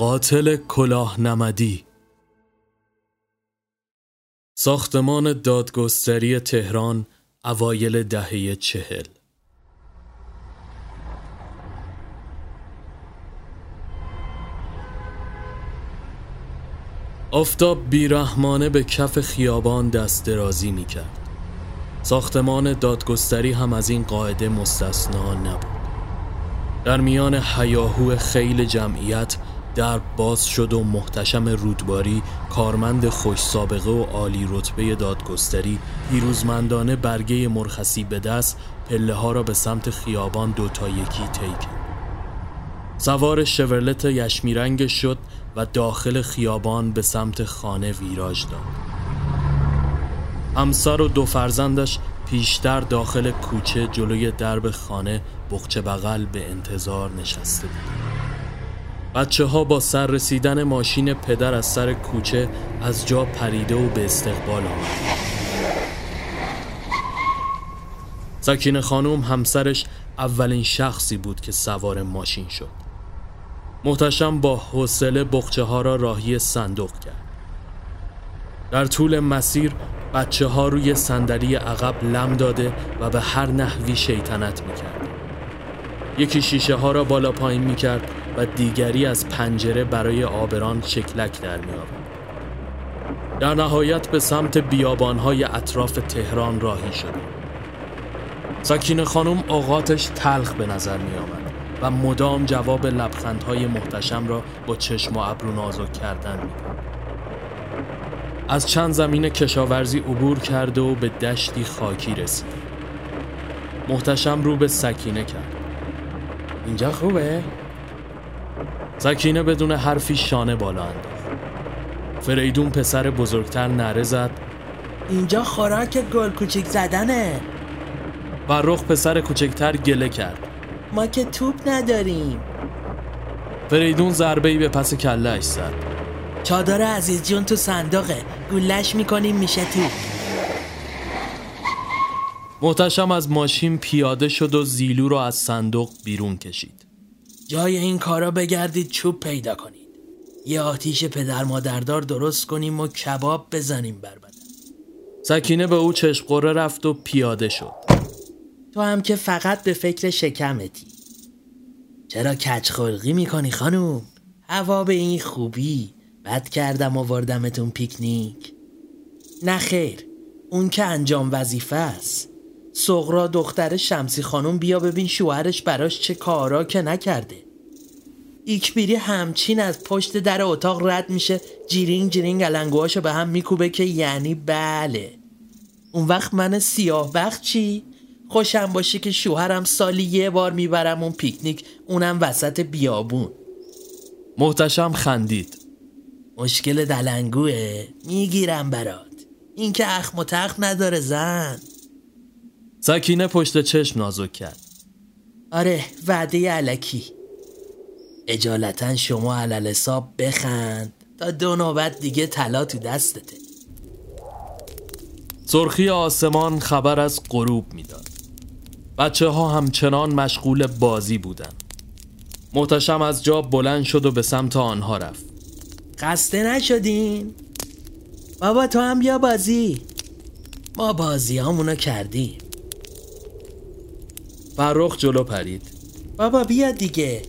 قاتل کلاه نمدی ساختمان دادگستری تهران اوایل دهه چهل آفتاب بیرحمانه به کف خیابان دست درازی می کرد. ساختمان دادگستری هم از این قاعده مستثنا نبود. در میان حیاهو خیل جمعیت در باز شد و محتشم رودباری کارمند خوش سابقه و عالی رتبه دادگستری پیروزمندانه برگه مرخصی به دست پله ها را به سمت خیابان دو تا یکی طی سوار شورلت یشمیرنگ شد و داخل خیابان به سمت خانه ویراج داد. همسر و دو فرزندش پیشتر داخل کوچه جلوی درب خانه بخچه بغل به انتظار نشسته بود بچه ها با سر رسیدن ماشین پدر از سر کوچه از جا پریده و به استقبال آمد. سکین خانم همسرش اولین شخصی بود که سوار ماشین شد. محتشم با حوصله بخچه ها را راهی صندوق کرد. در طول مسیر بچه ها روی صندلی عقب لم داده و به هر نحوی شیطنت می‌کرد. یکی شیشه ها را بالا پایین می‌کرد و دیگری از پنجره برای آبران شکلک در می در نهایت به سمت بیابانهای اطراف تهران راهی شد. سکین خانم اوقاتش تلخ به نظر می آمد و مدام جواب لبخندهای محتشم را با چشم و ابرو نازک کردن می از چند زمین کشاورزی عبور کرده و به دشتی خاکی رسید. محتشم رو به سکینه کرد. اینجا خوبه؟ سکینه بدون حرفی شانه بالا انداخت فریدون پسر بزرگتر نره زد. اینجا خوراک گل کوچیک زدنه. رخ پسر کوچکتر گله کرد. ما که توپ نداریم. فریدون ضربه به پس کلش زد. چادر عزیز جون تو صندوقه. گلش می‌کنیم میشه توپ. محتشم از ماشین پیاده شد و زیلو رو از صندوق بیرون کشید. جای این کارا بگردید چوب پیدا کنید. یه آتیش پدر مادردار درست کنیم و کباب بزنیم بر بدن. سکینه به او چشم قره رفت و پیاده شد. تو هم که فقط به فکر شکمتی. چرا کچ خلقی می‌کنی خانوم؟ هوا به این خوبی. بد کردم و وردمتون پیکنیک. نه خیر اون که انجام وظیفه است. سغرا دختر شمسی خانم بیا ببین شوهرش براش چه کارا که نکرده. ایکبیری همچین از پشت در اتاق رد میشه جیرینگ جیرینگ علنگوهاشو به هم میکوبه که یعنی بله. اون وقت من سیاه وقت چی؟ خوشم باشه که شوهرم سالی یه بار می‌برم اون پیکنیک اونم وسط بیابون. محتشم خندید. مشکل دلنگوه می‌گیرم برات. این که اخم و تخم نداره زن. سکینه پشت چشم نازک کرد. آره وعده علکی. اجالتا شما علل حساب بخند تا دو نوبت دیگه طلا تو دستته. سرخی آسمان خبر از غروب می‌داد. بچه ها همچنان مشغول بازی بودن محتشم از جا بلند شد و به سمت آنها رفت. خسته نشدین؟ بابا تو هم بیا بازی. ما بازی همونو کردیم. فرخ جلو پرید. بابا بیا دیگه.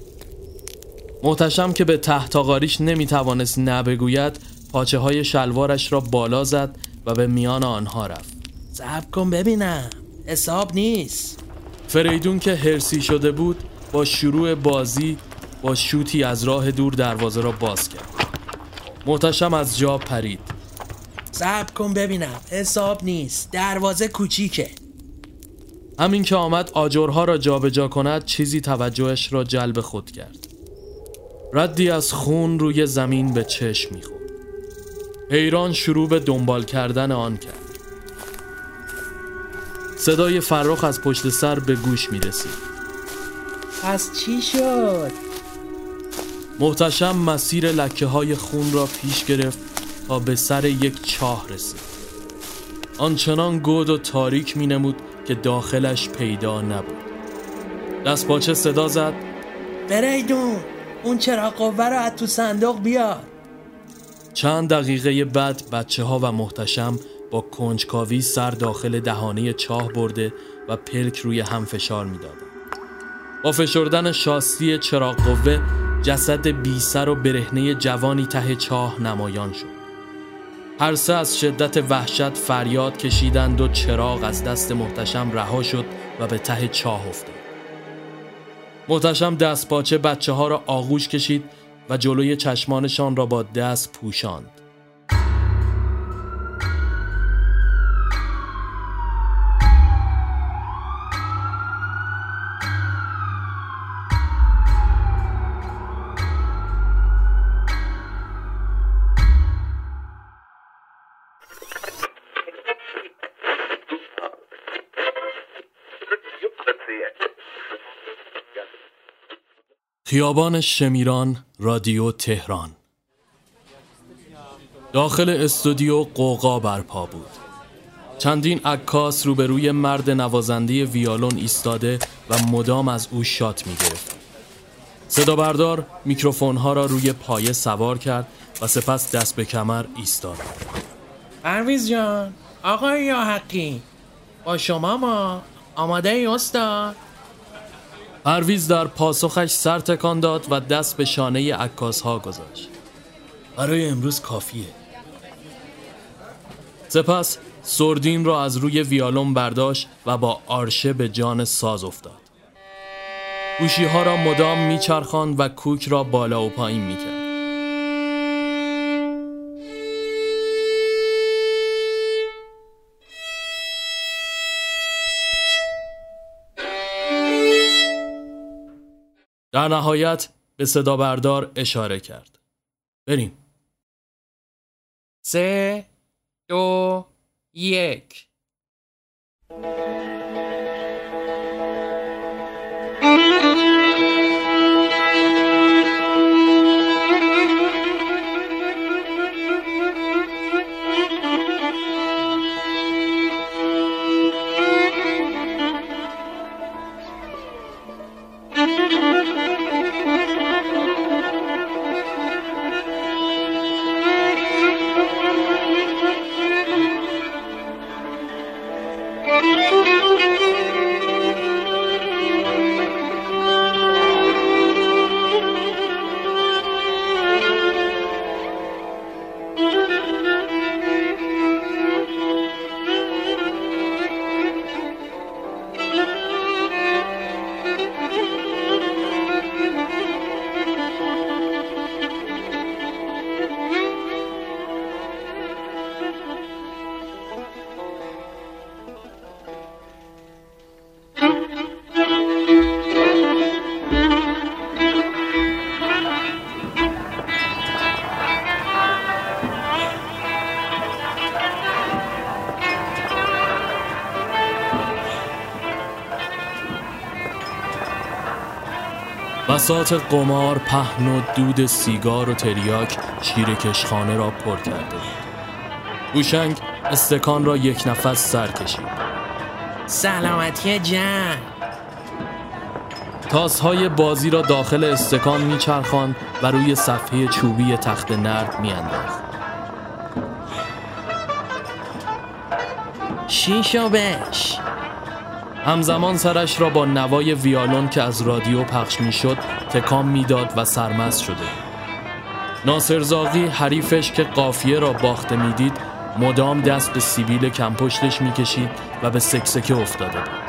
محتشم که به تحتاقاریش نمی‌توانست نبگوید پاچه های شلوارش را بالا زد و به میان آنها رفت. صبر کن ببینم. حساب نیست. فریدون که هرسی شده بود با شروع بازی با شوتی از راه دور دروازه را باز کرد. محتشم از جا پرید. صبر کن ببینم. حساب نیست. دروازه کوچیکه. همین که آمد آجرها را جابجا جا کند چیزی توجهش را جلب خود کرد. ردی از خون روی زمین به چشم می‌خورد. حیران شروع به دنبال کردن آن کرد. صدای فرخ از پشت سر به گوش می رسید پس چی شد؟ محتشم مسیر لکه های خون را پیش گرفت تا به سر یک چاه رسید. آنچنان گود و تاریک می نمود که داخلش پیدا نبود دست پاچه صدا زد فریدون اون چرا قوه رو از تو صندوق بیار چند دقیقه بعد بچه ها و محتشم با کنجکاوی سر داخل دهانه چاه برده و پلک روی هم فشار می‌دادند. با فشردن شاستی چراغ قوه جسد بی سر و برهنه جوانی ته چاه نمایان شد. هر سه از شدت وحشت فریاد کشیدند و چراغ از دست محتشم رها شد و به ته چاه افتاد. محتشم دست باچه بچه ها را آغوش کشید و جلوی چشمانشان را با دست پوشاند. خیابان شمیران رادیو تهران داخل استودیو غوغا برپا بود چندین عکاس روبروی مرد نوازنده ویالون ایستاده و مدام از او shot می گرفت. صدا بردار میکروفون ها را روی پایه سوار کرد و سپس دست به کمر ایستاد. پرویز جان آقای یاحقی با شما ما آماده ای استاد پرویز در پاسخش سر تکان داد و دست به شانه عکاس ها گذاشت. برای امروز کافیه. سپس سردین را از روی ویالون برداشت و با آرشه به جان ساز افتاد. گوشی ها را مدام میچرخاند و کوک را بالا و پایین می‌کرد. در نهایت به صدا بردار اشاره کرد. بریم. سه دو یک بسات قمار پهن و دود سیگار و تریاک شیر کشخانه را پر کرده بود. گوشنگ استکان را یک نفس سر کشید. سلامتی جمع تاسهای بازی را داخل استکان میچرخاند و روی صفحه چوبی تخت نرد میانداخت. شیشو بش. همزمان سرش را با نوای ویالون که از رادیو پخش می‌شد تکام می‌داد و سرمست شده. ناصر زاغی حریفش که قافیه را باخته می‌دید مدام دست به سیبیل کمپشتش می‌کشید و به سکسکه افتاده بود.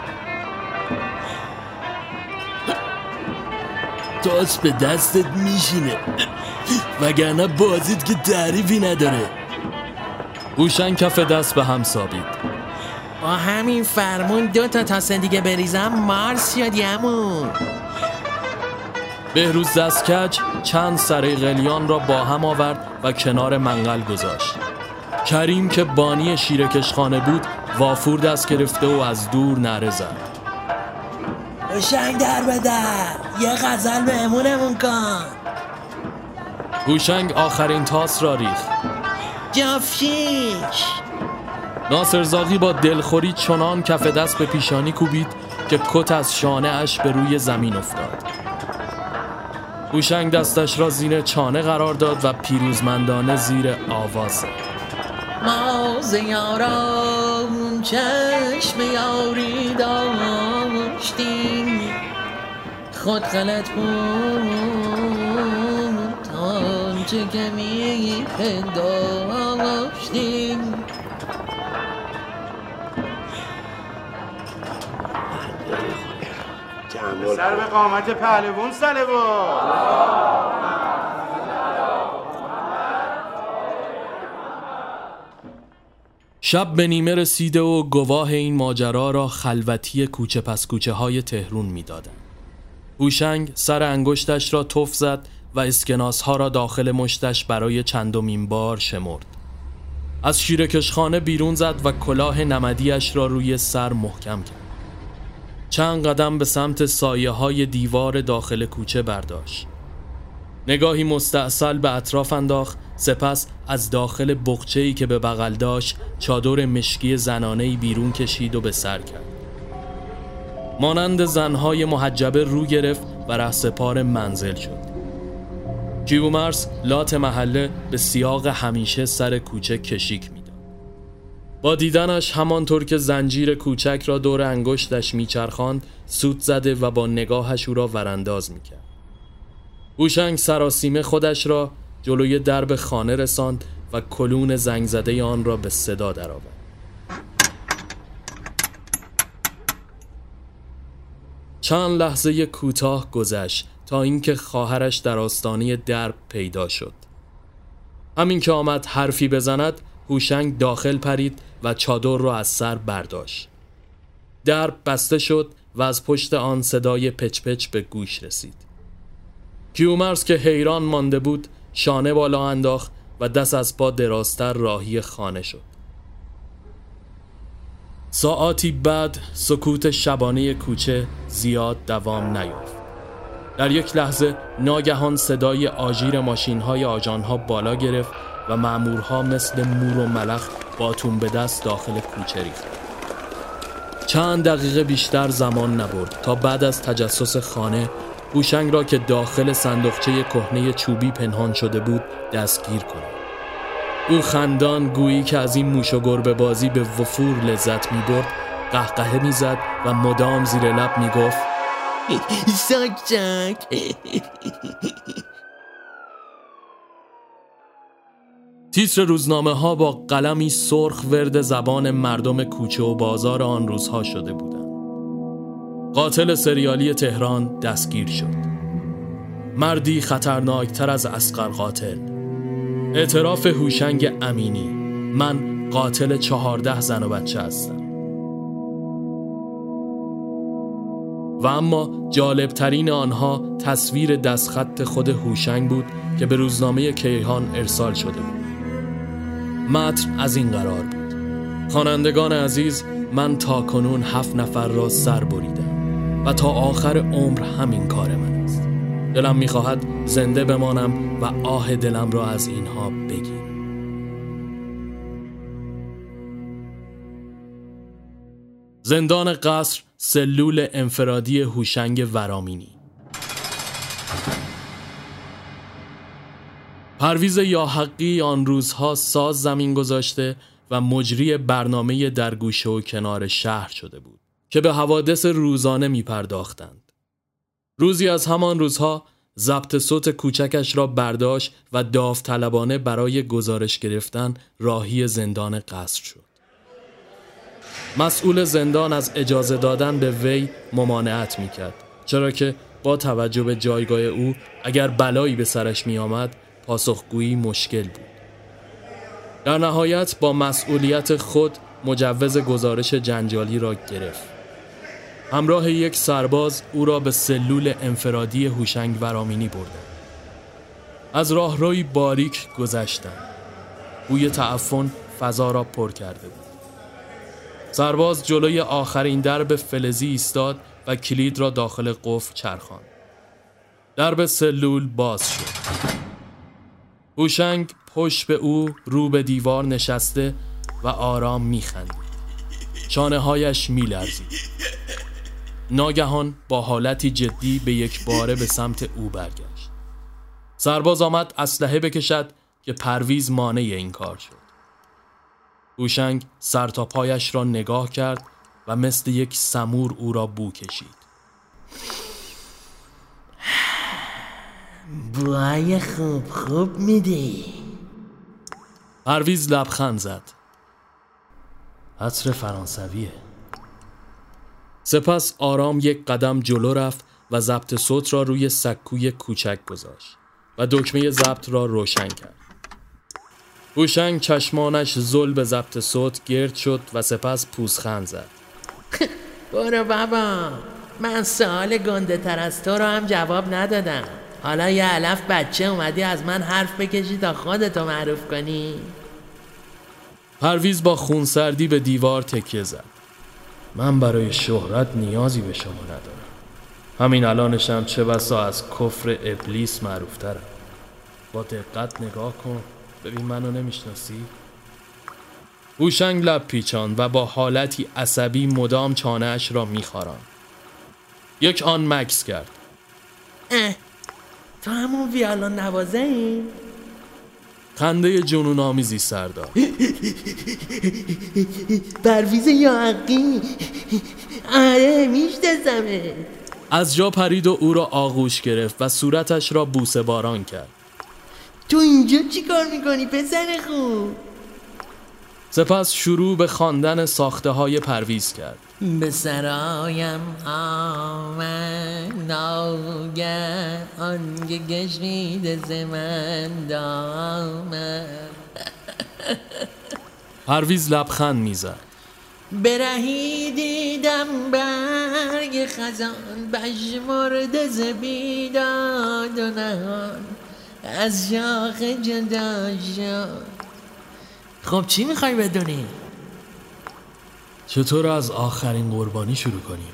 تاس به دستت میشینه وگرنه بازید که تعریفی نداره. هوشنگ کف دست به هم سابید با همین فرمون دو تا تاس دیگه بریزم. مارس شدی همون بهروز دستکج چند سره قلیان را با هم آورد و کنار منقل گذاشت. کریم که بانی شیرکشخانه بود وافور دست گرفته و از دور نره زد. هوشنگ در بده یه غزل بهمونمون کن. هوشنگ آخرین تاس را ریخت. جافشیش ناصر زاغی با دلخوری چنان کف دست به پیشانی کوبید که کت از شانه اش به روی زمین افتاد. هوشنگ دستش را زیر چانه قرار داد و پیروزمندانه زیر آواز ما زیاران چشم یاری داشتیم. خود غلط بود آنچه که می پنداشتیم سر به قامت پهلوون سلوان شب به نیمه رسیده و گواه این ماجرا را خلوتی کوچه پس کوچه های تهرون می‌دادند. هوشنگ سر انگشتش را تف زد و اسکناس ها را داخل مشتش برای چندمین بار شمرد. از شیرکشخانه بیرون زد و کلاه نمدیش را روی سر محکم کرد. چند قدم به سمت سایه های دیوار داخل کوچه برداشت. نگاهی مستاصل به اطراف انداخت سپس از داخل بغچه‌ای که به بغل داشت چادر مشکی زنانه‌ای بیرون کشید و به سر کرد. مانند زنهای محجبه رو گرفت و رهسپار منزل شد. کیومرس لات محله به سیاق همیشه سر کوچه کشیک می‌داد با دیدنش همانطور که زنجیر کوچک را دور انگشتش میچرخاند سوت زده و با نگاهش او را ورانداز می‌کرد هوشنگ سراسیمه خودش را جلوی درب خانه رساند و کلون زنگ زده آن را به صدا درآورد. چند لحظه کوتاه گذشت تا اینکه خواهرش در آستانه درب پیدا شد. همین که آمد حرفی بزند، هوشنگ داخل پرید و چادر را از سر برداشت. درب بسته شد و از پشت آن صدای پچ پچ به گوش رسید. کیومرس که حیران مانده بود شانه بالا انداخت و دست از پا درازتر راهی خانه شد ساعتی بعد سکوت شبانه کوچه زیاد دوام نیافت در یک لحظه ناگهان صدای آژیر ماشین های بالا گرفت و مامورها مثل مور و ملخ باتون به دست داخل کوچه ریخت. چند دقیقه بیشتر زمان نبرد تا بعد از تجسس خانه هوشنگ را که داخل صندوقچه کهنه چوبی پنهان شده بود دستگیر کند او خندان گویی که از این موش و گربه بازی به وفور لذت می برد قهقهه می‌زد و مدام زیر لب می گفت تیتر روزنامه ها با قلمی سرخ ورد زبان مردم کوچه و بازار آن روزها شده بودند. قاتل سریالی تهران دستگیر شد. مردی خطرناکتر از اسقر قاتل. اعتراف هوشنگ امینی. من قاتل چهارده زن و بچه هستم. و اما جالبترین آنها تصویر دستخط خود هوشنگ بود که به روزنامه کیهان ارسال شده بود. متن از این قرار بود. خوانندگان عزیز من تا کنون هفت نفر را سر بریدم و تا آخر عمر همین کار من است. دلم می‌خواهد زنده بمانم و آه دلم را از اینها بگیرم. زندان قصر سلول انفرادی هوشنگ ورامینی. پرویز یا حقی آن روزها ساز زمین گذاشته و مجری برنامه در گوشه و کنار شهر شده بود که به حوادث روزانه می پرداختند. روزی از همان روزها ضبط صوت کوچکش را برداشت و داوطلبانه برای گزارش گرفتن راهی زندان قصر شد. مسئول زندان از اجازه دادن به وی ممانعت می کرد چرا که با توجه به جایگاه او اگر بلایی به سرش می آمد پاسخگویی مشکل بود. در نهایت با مسئولیت خود مجوز گزارش جنجالی را گرفت. همراه یک سرباز او را به سلول انفرادی هوشنگ ورامینی بردند. از راهروی باریک گذشتند. بوی تعفن فضا را پر کرده بود. سرباز جلوی آخرین درب فلزی ایستاد و کلید را داخل قفل چرخاند. درب سلول باز شد. هوشنگ پشت به او رو به دیوار نشسته و آرام میخندید. چانه هایش میلرزید. ناگهان با حالتی جدی به یک باره به سمت او برگشت سرباز آمد اسلحه بکشد که پرویز مانع این کار شد هوشنگ سر تا پایش را نگاه کرد و مثل یک سمور او را بو کشید بوهای خوب خوب میدی. پرویز لبخند زد. عطر فرانسویه. سپس آرام یک قدم جلو رفت و ضبط صوت را روی سکوی کوچک گذاشت و دکمه ضبط را روشن کرد. هوشنگ چشمانش زل به ضبط صوت گرد شد و سپس پوزخند زد. برو بابا من سوال گنده تر از تو رو هم جواب ندادم. حالا یه علف بچه اومدی از من حرف بکشی تا خودتو معروف کنی. پرویز با خونسردی به دیوار تکیه زد. من برای شهرت نیازی به شما ندارم. همین الانشم چه بسا از کفر ابلیس معروفترم. با دقت نگاه کن ببین منو نمی‌شناسی؟ هوشنگ لب پیچان و با حالتی عصبی مدام چانهاش را میخاران. یک آن مکس کرد. اه تو همون ویالون نوازه این؟ خنده جنون آمیزی سر داد پرویز یاقی. آره میشناسمت از جا پرید و او را آغوش گرفت و صورتش را بوسه باران کرد. تو اینجا چی کار می‌کنی پسر خوب؟ سپس شروع به خواندن ساخته های پرویز کرد. به سرایم آمد ناگه آنگه گشنید ز من دامد پرویز لبخند می‌زد. برهی دیدم برگ خزان بشمرده ز بیداد و نهان از شاخ جدا شد. خب چی می‌خوای بدونی؟ چطور از آخرین قربانی شروع کنیم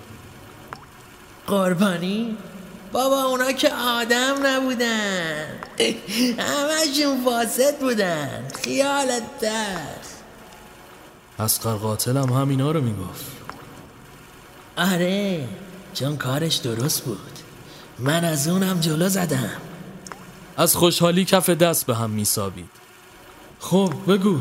قربانی؟ بابا اونا که آدم نبودن. همشون فاسد بودن. خیالت دست اسقر قاتلم همینا رو می‌گفت. آره چون کارش درست بود. من از اونم جلو زدم. از خوشحالی کف دست به هم میسابید. خب بگو.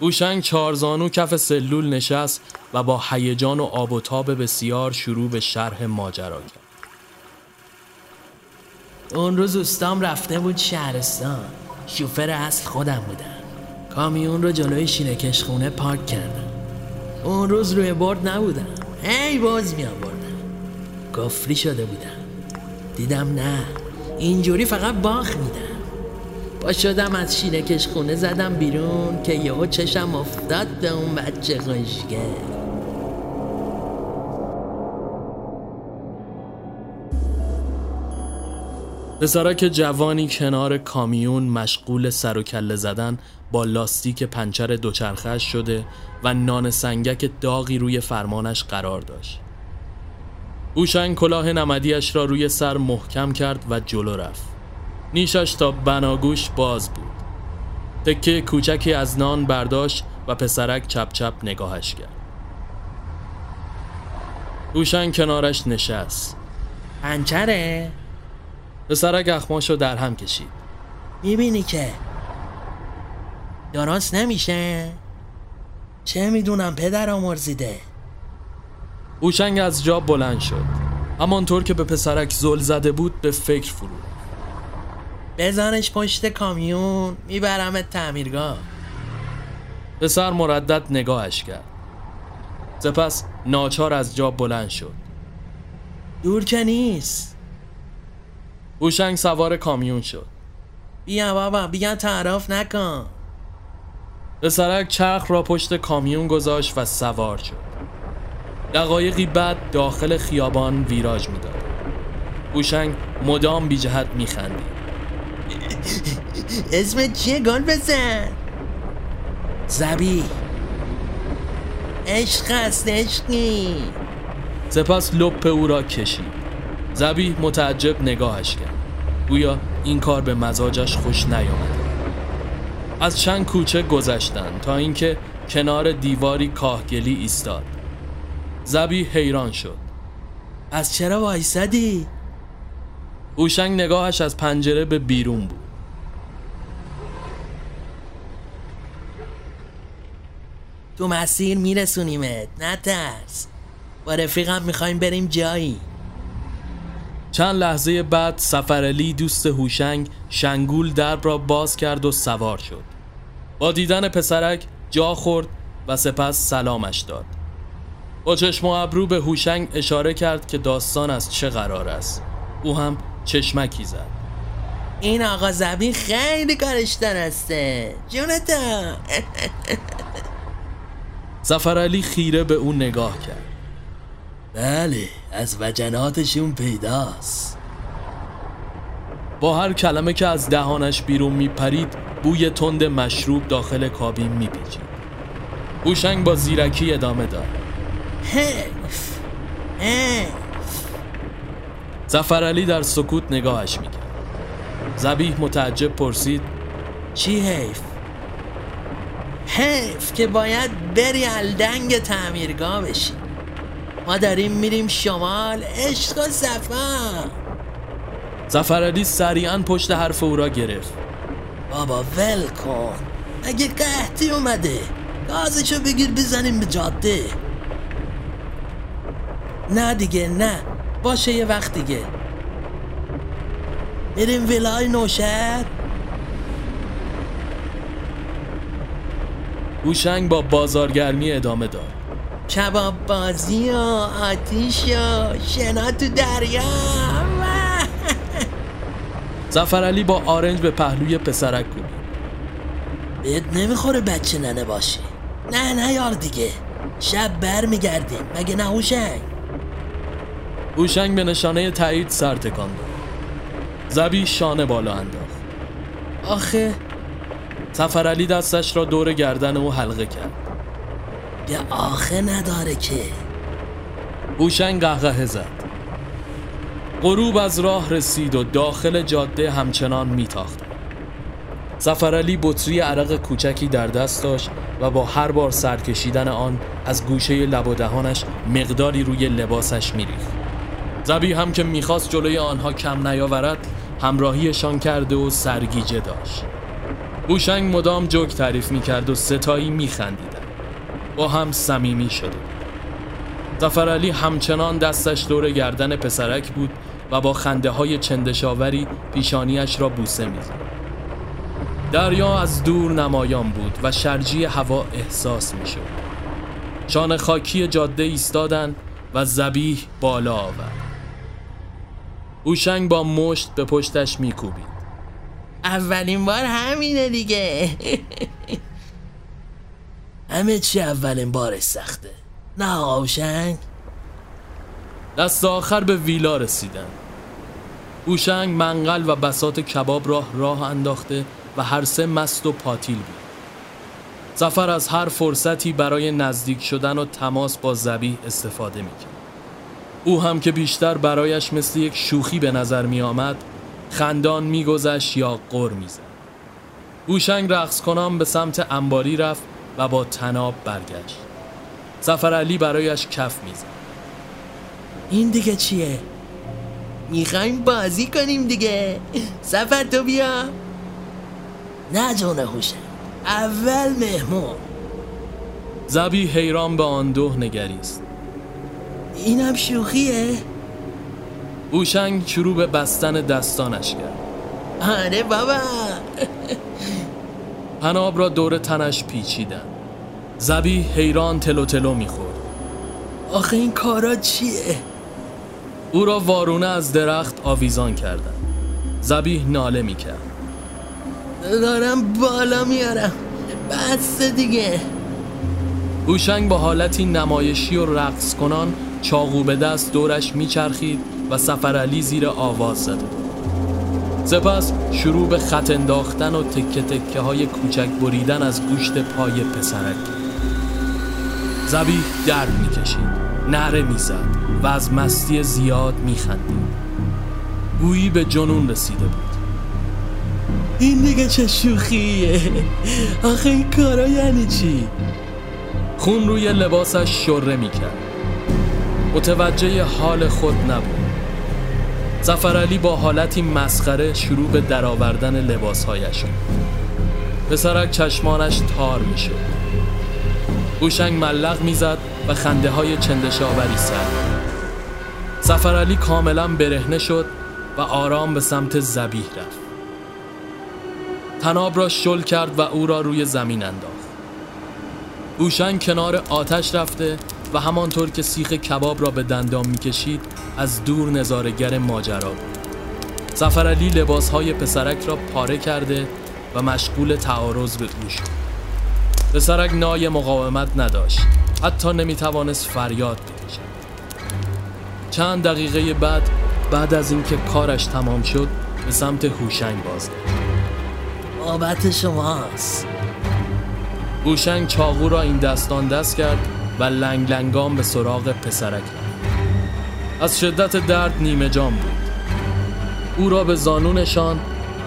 اوشنگ چارزانو کف سلول نشست و با هیجان و آب و تاب بسیار شروع به شرح ماجرا کرد. اون روز استام رفته بود شهرستان. شوفر اصل خودم بودم. کامیون رو جلوی شینکش خونه پارک کردم. اون روز روی برد نبودم. هی باز می آوردم گفری شده بودم. دیدم نه. اینجوری فقط باخ میدم با شدم از شینکش خونه زدم بیرون که یهو چشم افتاد به اون بچه خوشگل پسرک جوانی کنار کامیون مشغول سر و کله زدن با لاستیک پنچر دوچرخش شده و نان سنگک داغی روی فرمانش قرار داشت. اوشنگ کلاه نمدیش را روی سر محکم کرد و جلو رفت. نیشش تا بناگوش باز بود. تکه کوچکی از نان برداشت و پسرک چپ چپ نگاهش کرد. اوشنگ کنارش نشست. پنچره؟ پسرک اخماشو در هم کشید. می‌بینی که درست نمیشه چه می‌دونم پدر آمرزیده اوشنگ از جا بلند شد همانطور که به پسرک زل زده بود به فکر فرو. بزنش پشت کامیون میبرمت تعمیرگاه. پسر مردد نگاهش کرد. سپس ناچار از جا بلند شد. دور که نیست. اوشنگ سوار کامیون شد. بیا بابا بیا تعارف نکن. پسرک چرخ را پشت کامیون گذاشت و سوار شد. دقایقی بعد داخل خیابان ویراج می‌داد. اوشنگ مدام بی جهت میخندید. اسمت چیه؟ گل بزن. زبی. عشق است عشقی. سپس لپ او را کشید. زبی متعجب نگاهش کرد. گویا این کار به مزاجش خوش نیامده. از چند کوچه گذشتند تا اینکه کنار دیواری کاهگلی ایستاد. زبی حیران شد. از چرا وایسادی؟ هوشنگ نگاهش از پنجره به بیرون بود. تو مسیر میرسونیمت نترس با رفیقم می‌خوایم بریم جایی. چند لحظه بعد سفرعلی دوست هوشنگ شنگول درب را باز کرد و سوار شد. با دیدن پسرک جا خورد و سپس سلامش داد. با چشم و ابرو به هوشنگ اشاره کرد که داستان از چه قرار است. او هم چشمکی زد. این آقا زبین خیلی کارش درسته جونتا زفرعلی خیره به او نگاه کرد. بله از وجناتشون پیداست. با هر کلمه که از دهانش بیرون میپرید بوی تند مشروب داخل کابین میپیچید. هوشنگ با زیرکی ادامه داد. حیف حیف. زفرعلی در سکوت نگاهش می‌کرد. زبیح متعجب پرسید چی حیف؟ حیف که باید بری الدنگ تعمیرگاه بشی. ما داریم میریم شمال. عشق و صفا زفرعلی سریعا پشت حرف او را گرفت. بابا ول کن. اگه قحطی اومده گازشو بگیر بزنیم به جاده. نه دیگه نه. باشه یه وقت دیگه. میریم ویلای نوشهر. هوشنگ با بازارگرمی ادامه داد. کباب بازی و آتیش و شنا تو دریا. زفرعلی با آرنج به پهلوی پسرک کوبید بهت نمی‌خوره بچه ننه باشی. نه نه یار دیگه. شب بر میگردیم مگه نه هوشنگ؟ هوشنگ به نشانه تایید سر تکان داد. زبی شانه بالا انداخت. آخه سفرعلی دستش را دور گردن او حلقه کرد. یه آخه نداره که. هوشنگ قهقه زد. غروب از راه رسید و داخل جاده همچنان میتاخت. سفرعلی بطری عرق کوچکی در دست داشت و با هر بار سر کشیدن آن از گوشه لب و دهانش مقداری روی لباسش میریخت. زبی هم که می‌خواست جلوی آنها کم نیاورد همراهیشان کرده و سرگیجه داشت. هوشنگ مدام جوک تعریف می‌کرد و ستایی میخندیدن با هم صمیمی شده زفرعلی همچنان دستش دور گردن پسرک بود و با خنده های چندشاوری پیشانیش را بوسه می‌زد. دریا از دور نمایان بود و شرجی هوا احساس می‌شد. شانه خاکی جاده ایستادند و زبیح بالا آورد. هوشنگ با مشت به پشتش میکوبید. اولین بار همینه دیگه. همه چی اولین بارش سخته. نه آوشنگ؟ دست آخر به ویلا رسیدن. هوشنگ منقل و بسات کباب راه راه انداخته و هر سه مست و پاتیل بود. زفر از هر فرصتی برای نزدیک شدن و تماس با زبیح استفاده می‌کرد. او هم که بیشتر برایش مثل یک شوخی به نظر می آمد خندان میگذشت یا قر می‌زد. هوشنگ رقص کنان به سمت انباری رفت و با تناب برگشت. سفر علی برایش کف می‌زد. این دیگه چیه؟ می‌خوایم بازی کنیم دیگه. سفر تو بیا. نه جون هوشنگ. اول مهمون. زبی حیران به آن دو نگریست. اینم شوخیه؟ هوشنگ شروع به بستن دستانش کرد. آره بابا. پناب را دور تنش پیچیدن. زبی حیران تلو تلو می‌خورد. آخه این کارا چیه؟ او را وارونه از درخت آویزان کردن. زبیح ناله می‌کرد. دارم بالا میارم. بس دیگه. هوشنگ با حالتی نمایشی و رقص کنان چاقو به دست دورش میچرخید. و سفرعلی زیر آواز زده. سپس شروع به خط انداختن و تکه تکه های کوچک بریدن از گوشت پای پسرک. زبیح درد می‌کشید نره می‌زد و از مستی زیاد میخندید. گویی به جنون رسیده بود. این دیگه چه شوخیه؟ آخه این کارا یعنی چی؟ خون روی لباسش شره می‌کرد. متوجه حال خود نبود. زفرعلی با حالتی مسخره شروع به درآوردن لباسهایش. شد پسرک چشمانش تار می‌شد. هوشنگ ملق می‌زد و خنده های چندشاوری سر سفرعلی کاملا برهنه شد و آرام به سمت زبیح رفت. تناب را شل کرد و او را روی زمین انداخت. هوشنگ کنار آتش رفته و همانطور که سیخ کباب را به دندان می‌کشید از دور نظارگر ماجرا بود. سفرعلی لباسهای پسرک را پاره کرده و مشغول تعارض به او شد پسرک نای مقاومت نداشت حتی نمی‌توانست فریاد بکشد. چند دقیقه بعد بعد از اینکه کارش تمام شد به سمت هوشنگ باز بابت شماست. هوشنگ چاقو را این دستان دست کرد و لنگ لنگام به سراغ پسرک از شدت درد نیمه جام بود. او را به زانونشان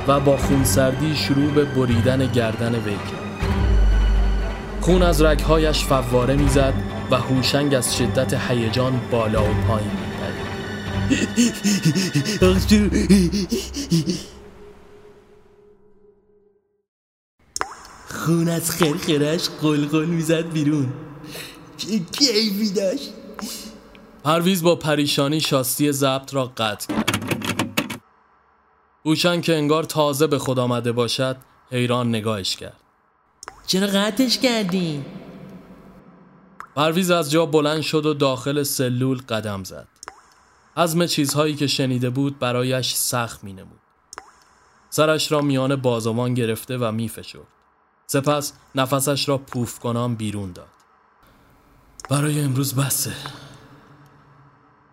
و با خونسردی شروع به بریدن گردن وی کرد. خون از رگهایش فواره می‌زد و هوشنگ از شدت هیجان بالا و پایین خون از خرخرش قلقل می‌زد بیرون. چه کیفی داشت پرویز با پریشانی شاستی ضبط را قطع کرد هوشنگ که انگار تازه به خود آمده باشد حیران نگاهش کرد چرا قطعش کردی؟ پرویز از جا بلند شد و داخل سلول قدم زد حزم چیزهایی که شنیده بود برایش سخت می نمود. سرش را میان بازوان گرفته و می فشد. سپس نفسش را پوف کنان بیرون داد برای امروز بسه.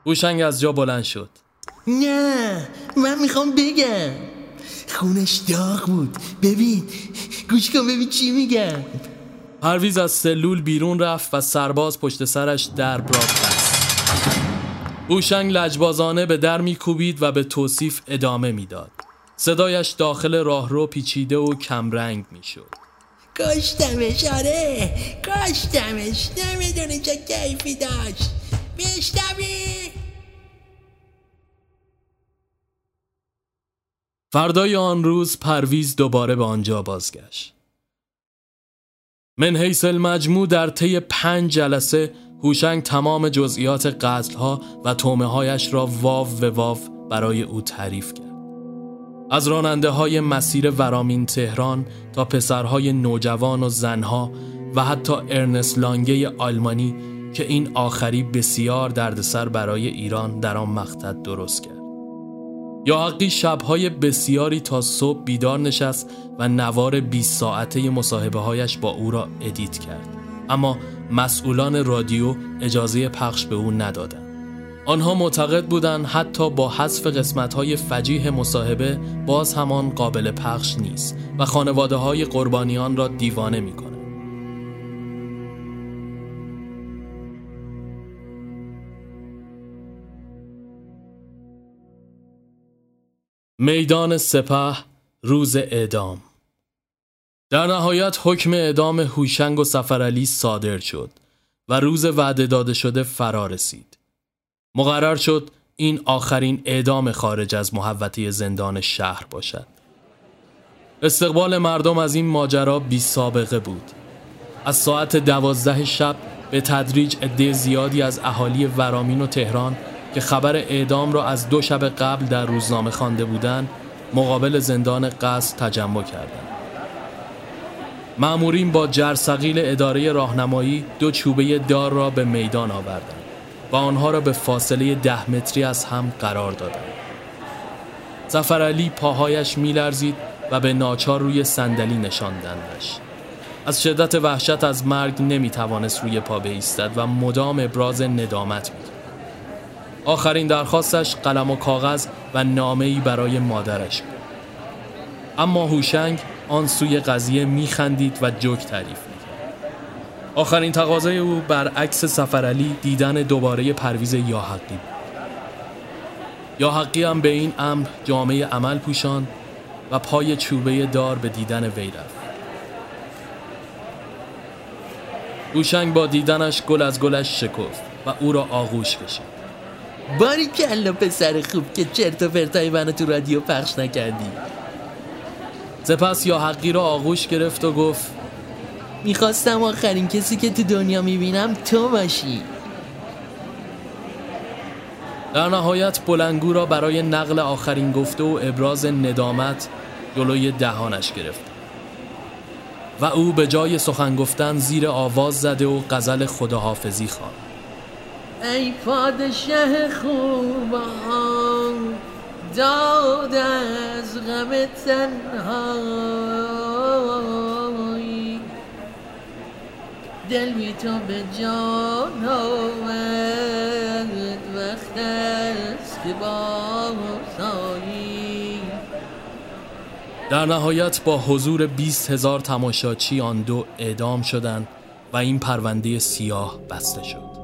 هوشنگ از جا بلند شد. نه من می‌خوام بگم. خونش داغ بود. ببین گوش کن ببین چی میگم. پرویز از سلول بیرون رفت و سرباز پشت سرش در را بست. هوشنگ لجبازانه به در میکوبید و به توصیف ادامه می‌داد. صدایش داخل راهرو پیچیده و کمرنگ می‌شد. کاشتمش آره. کاشتمش. نمی‌دونی چه کیفی داشت. میشتمی فردای آن روز پرویز دوباره به آنجا بازگشت. من حیث المجموع در طی پنج جلسه هوشنگ تمام جزئیات قتلها و تومه هایش را واو و واو برای او تعریف کرد. از راننده های مسیر ورامین تهران تا پسرهای نوجوان و زنها و حتی ارنست لانگه آلمانی که این آخری بسیار دردسر برای ایران در آن مقطع درست کرد. یاحقی شبهای بسیاری تا صبح بیدار نشست و نوار 20 ساعته مصاحبه هایش با او را edit کرد. اما مسئولان رادیو اجازه پخش به او ندادند. آنها معتقد بودند حتی با حذف قسمت های فجیح مصاحبه باز همان قابل پخش نیست و خانواده های قربانیان را دیوانه می کنه. میدان سپه روز اعدام در نهایت حکم اعدام هوشنگ و سفرعلی صادر شد و روز وعده داده شده فرا رسید. مقرر شد این آخرین اعدام خارج از محوطه زندان شهر باشد. استقبال مردم از این ماجرا بی سابقه بود. از ساعت دوازده شب به تدریج عده زیادی از اهالی ورامین و تهران که خبر اعدام را از دو شب قبل در روزنامه خوانده بودند مقابل زندان قصد تجمع کردند. معمورین با جرسقیل اداره راهنمایی دو چوبه دار را به میدان آوردند. و آنها را به فاصله ده متری از هم قرار دادند. زفر علی پاهایش میلرزید و به ناچار روی صندلی نشاندندش. از شدت وحشت از مرگ نمی‌توانست روی پا بایستد و مدام ابراز ندامت می‌کرد. آخرین درخواستش قلم و کاغذ و نامه‌ای برای مادرش بود. اما هوشنگ آن سوی قضیه میخندید و جوک تعریف آخرین تقاضای او برعکس سفرعلی دیدن دوباره پرویز یاحقی بود. یاحقی هم به این امر جامعه عمل پوشان و پای چوبه دار به دیدن وی رفت. گوشنگ با دیدنش گل از گلش شکفت و او را آغوش کشید. باری کلا پسر خوب که چرت و پرتای منو تو رادیو پخش نکردی. سپس یا حقی را آغوش گرفت و گفت می‌خواستم آخرین کسی که تو دنیا می‌بینم تو باشی. در نهایت بلنگو را برای نقل آخرین گفته و ابراز ندامت جلوی دهانش گرفت. و او به جای سخن گفتن زیر آواز زده و غزل خداحافظی خواند. ای پادشه خوبان داد از غم تنهایی دل بی تو به جان آمد وقت است که بازایی در نهایت با حضور 20 هزار تماشاچی آن دو اعدام شدند و این پرونده سیاه بسته شد.